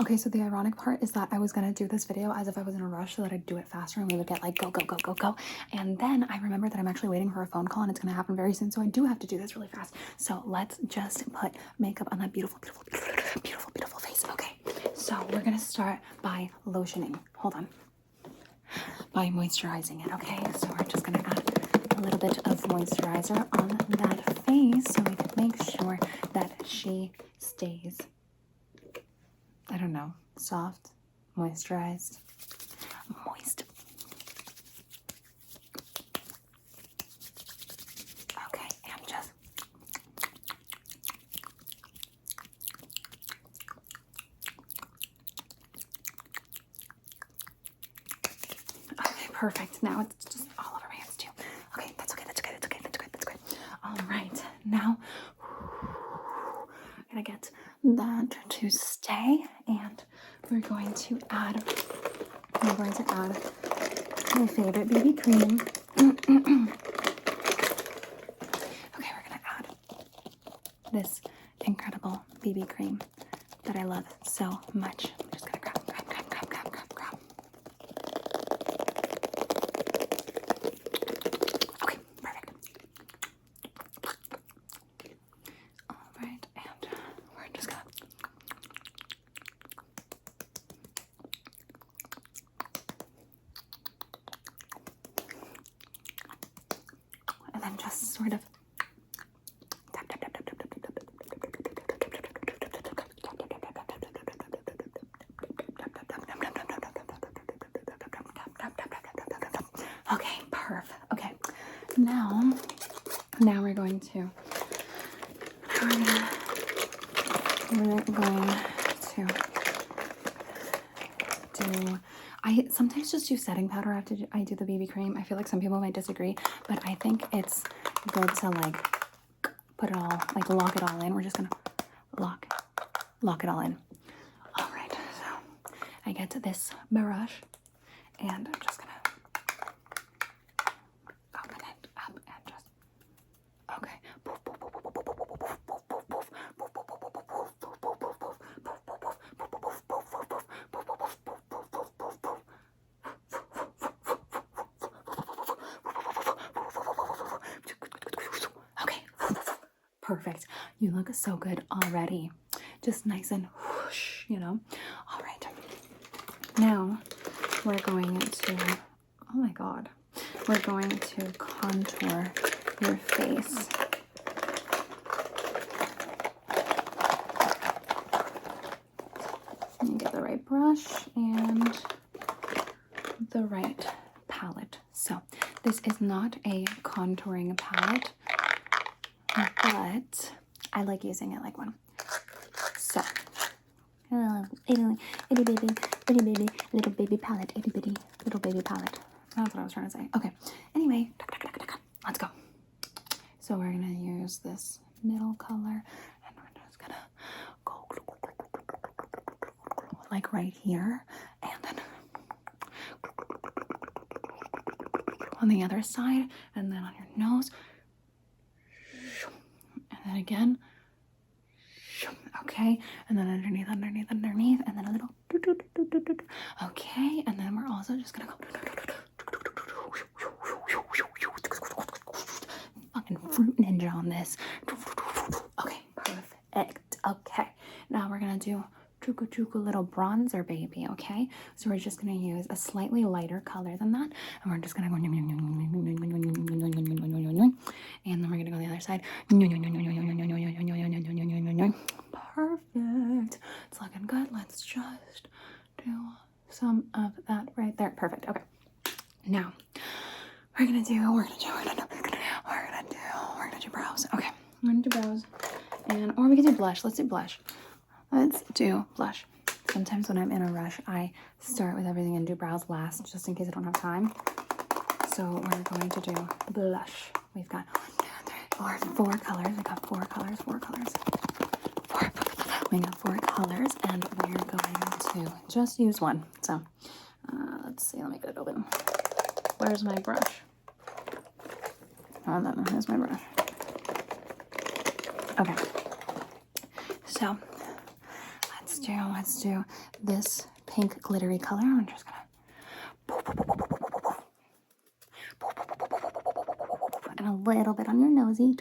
Okay, so the ironic part is that I was gonna do this video as if I was in a rush so that I'd do it faster and we would get like go, go, go, go, go. And then I remembered that I'm actually waiting for a phone call and it's gonna happen very soon. So I do have to do this really fast. So let's just put makeup on that beautiful, beautiful, beautiful, beautiful, beautiful face. Okay, so we're gonna start by lotioning. Hold on. By moisturizing it, okay? So we're just gonna add a little bit of moisturizer on that face so we can make sure that she stays soft, moisturized, moist. Okay, and just Okay, perfect. Now it's just all over my hands too. Okay, that's okay, that's okay, that's okay, that's good, that's good. All right, now I'm gonna get that to stay and we're going to add I'm going to add my favorite BB cream. okay, we're gonna add this incredible BB cream that I love so much. I'm just and then just sort of Okay, perf. Okay, now, now we're, gonna, we're going to I sometimes just do setting powder after I do the BB cream. I feel like some people might disagree, but I think it's good to like put it all, like lock it all in. We're just gonna lock, lock it all in. All right, so I get this brush, and perfect. You look so good already. Just nice and whoosh, you know. All right. Now we're going to. Oh my god. We're going to contour your face. Let me get the right brush and the right palette. So, this is not a contouring palette, but I like using it like one. So, uh, itty, baby, itty baby, little baby palette, itty bitty, little baby palette. That's what I was trying to say. Okay. Anyway, let's go. So we're gonna use this middle color, and we're just gonna go like right here, and then on the other side, and then on your nose, then again. Okay, and then underneath, underneath, underneath, and then a little. Okay, and then we're also just gonna go. Fucking fruit ninja on this. Okay, perfect. Okay, now we're gonna do chuku chuku little bronzer baby. Okay, so we're just gonna use a slightly lighter color than that, and we're just gonna go. And then we're gonna go the other side. Perfect. It's looking good. Let's just do some of that right there. Perfect. Okay. Now we're gonna do. We're gonna do. We're gonna do. We're gonna do. We're gonna do. We're gonna do brows. Okay. We're gonna do brows, and or we can do blush. Let's do blush. Let's do blush. Sometimes when I'm in a rush, I start with everything and do brows last, just in case I don't have time. So we're going to do blush. We've got one, two, three, four, four colors. We got four colors. Four colors. Four. We got four colors, and we're going to just use one. So uh, let's see. Let me get it open. Where's my brush? Oh, that here's my brush. Okay. So do let's do this pink glittery color. I'm just gonna and a little bit on your nosy.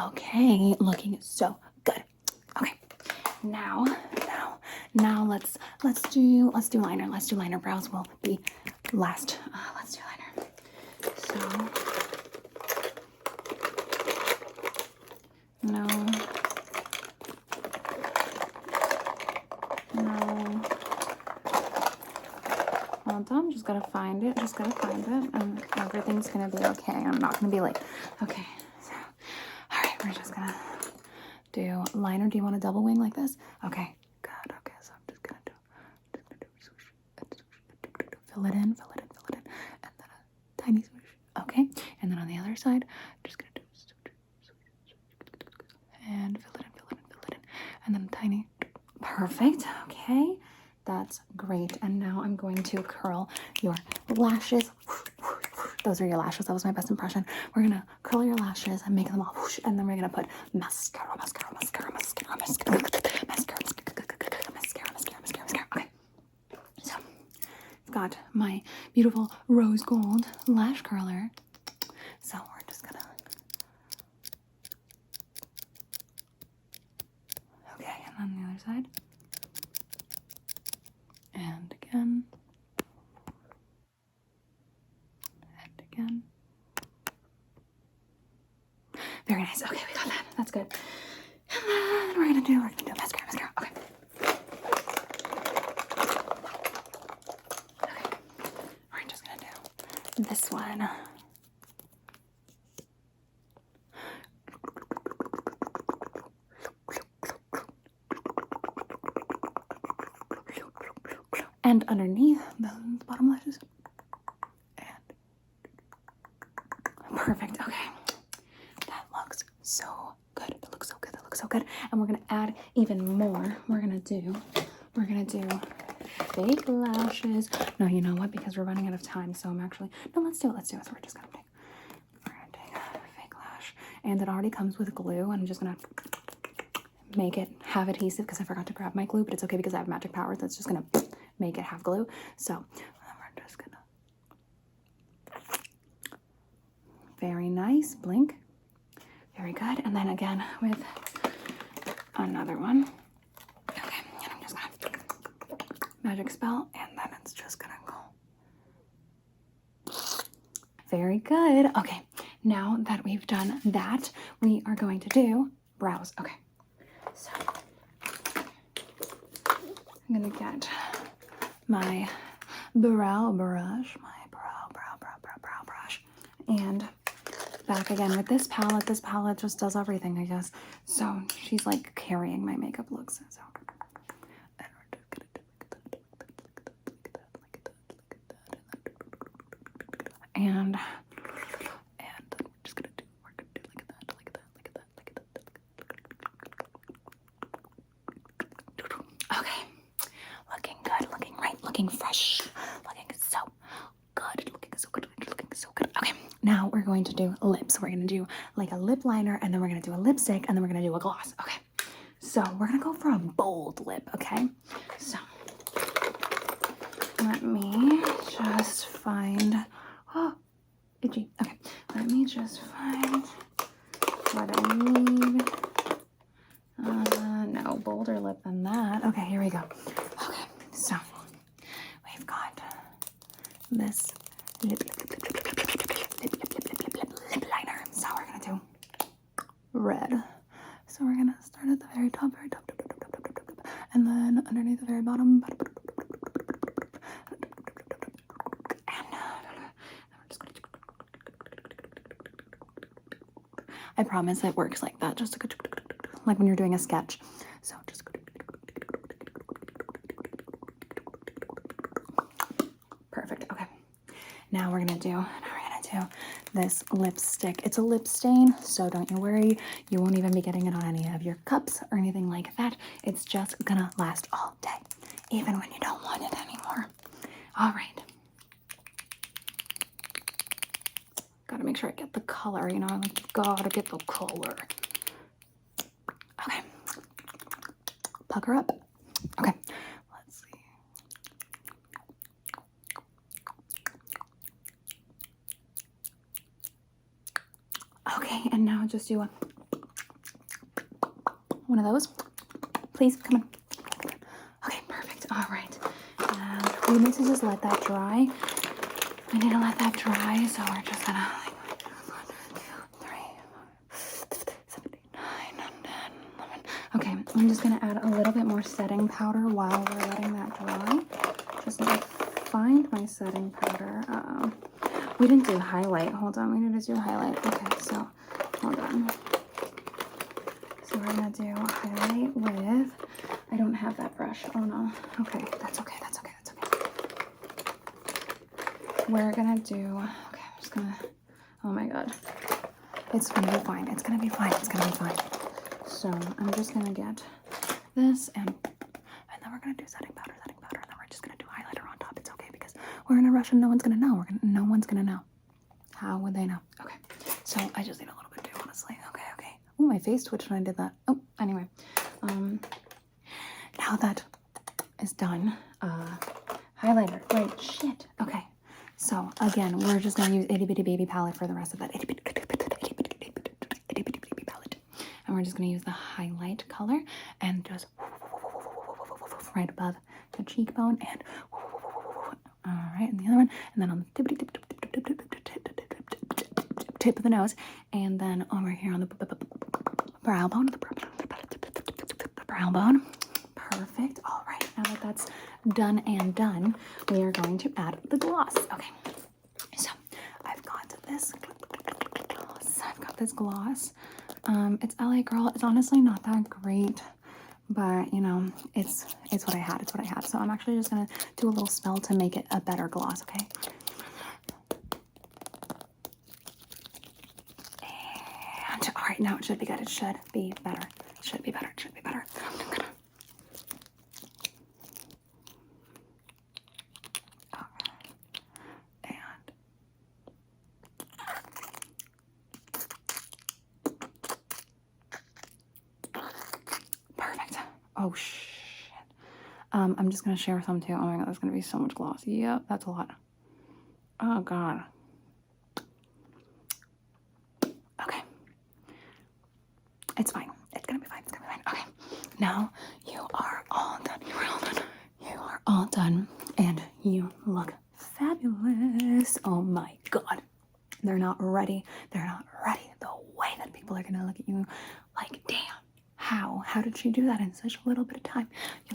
Okay, looking so good. Okay, now, now, now let's let's do let's do liner. Let's do liner. Brows will be last. Uh, let's do liner. So no. Hold on, just gotta find it. Just gotta find it, and everything's gonna be okay. I'm not gonna be late. Okay, so all right, we're just gonna do liner. Do you want a double wing like this? Okay, good. Okay, so I'm just gonna do, just fill it in, fill it in, fill it in, and then a tiny swoosh. Okay, and then on the other side, just gonna do and fill it in, fill it in, fill it in, and then tiny. Perfect. Okay, that's great. And now I'm going to curl your lashes. Those are your lashes. That was my best impression. We're gonna curl your lashes and make them all whoosh, and then we're gonna put mascara, mascara, mascara, mascara, mascara, mascara, mascara, mascara, mascara, mascara. Okay. So I've got my beautiful rose gold lash curler. So we're just gonna Okay, and then the other side. And again. And again. Very nice. Okay, we got that. That's good. And then we're gonna do we're gonna do mascara, mascara. Okay. Okay. We're just gonna do this one. And underneath the bottom lashes. And perfect. Okay. That looks so good. That looks so good. That looks so good. And we're gonna add even more. We're gonna do, we're gonna do fake lashes. No, you know what? Because we're running out of time. So I'm actually no, let's do it. Let's do it. So we're just gonna take we're gonna take a fake lash. And it already comes with glue. And I'm just gonna make it have adhesive because I forgot to grab my glue, but it's okay because I have magic powers that's just gonna make it have glue. So we're just gonna very nice blink. Very good. And then again with another one. Okay, and I'm just gonna magic spell and then it's just gonna go. Very good. Okay, now that we've done that, we are going to do brows. Okay. So I'm gonna get my brow brush, my brow, brow, brow, brow, brow brush, and back again with this palette. This palette just does everything, I guess. So she's like carrying my makeup looks. So. And and we're just gonna do we're gonna do like that, like that, like that, like that, like that. Okay. Looking good, looking right, looking fresh, looking so good, looking so good, looking so good. Okay, now we're going to do lips. We're gonna do like a lip liner, and then we're gonna do a lipstick, and then we're gonna do a gloss. Okay, so we're gonna go for a bold lip. Okay, so let me just find. Oh, itchy. Okay, let me just find what I need. Uh, no, bolder lip than that. Okay, here we go. Okay, so we've got this lip, red. So we're gonna start at the very top, very top, top, top, top, top, top, top, top and then underneath the very bottom. I promise it works like that, just like when you're doing a sketch. So just perfect. Okay, now we're gonna do. Do this lipstick. It's a lip stain, so don't you worry. You won't even be getting it on any of your cups or anything like that. It's just gonna last all day, even when you don't want it anymore. All right. Gotta make sure I get the color, you know, I like gotta get the color. Okay. Pucker up, Okay, and now just do one. one of those. Please come on. Okay, perfect. All right. And we need to just let that dry. We need to let that dry, so we're just gonna like. Okay, I'm just gonna add a little bit more setting powder while we're letting that dry. Just find my setting powder. Uh, we didn't do highlight. Hold on, we need to do highlight. Okay, so hold. So we're gonna do highlight with. I don't have that brush. Oh no. Okay, that's okay. That's okay. That's okay. We're gonna do. Okay, I'm just gonna. Oh my god. It's gonna be fine. It's gonna be fine. It's gonna be fine. So I'm just gonna get this and and then we're gonna do setting powder, setting powder, and then we're just gonna do highlighter on top. It's okay because we're in a rush and no one's gonna know. We're gonna no one's gonna know. How would they know? Okay. So I just need a little Ooh, my face twitched when I did that. Oh, anyway. Um, now that is done, uh, highlighter. Wait, shit. Okay. So again, we're just gonna use itty bitty baby palette for the rest of that itty bitty baby palette, and we're just gonna use the highlight color and just right above the cheekbone and all right, and the other one, and then on the tip of the nose, and then over here on the brow bone, the brow bone. Perfect. All right, now that that's done and done, we are going to add the gloss. Okay, so I've got this gloss. I've got this gloss. Um, it's LA Girl. It's honestly not that great, but you know, it's it's what I had. It's what I had. So I'm actually just gonna do a little spell to make it a better gloss. Okay. Now it should be good. It should be better. It should be better. It should be better. I'm gonna and perfect. Oh shit. Um, I'm just gonna share some too. Oh my god, that's gonna be so much gloss. Yep, that's a lot. Oh god. Okay. It's fine. It's gonna be fine. It's gonna be fine. Okay. Now you are all done. You are all done. You are all done. And you look fabulous. Oh my god. They're not ready. They're not ready. The way that people are gonna look at you like, damn, how? How did she do that in such a little bit of time? You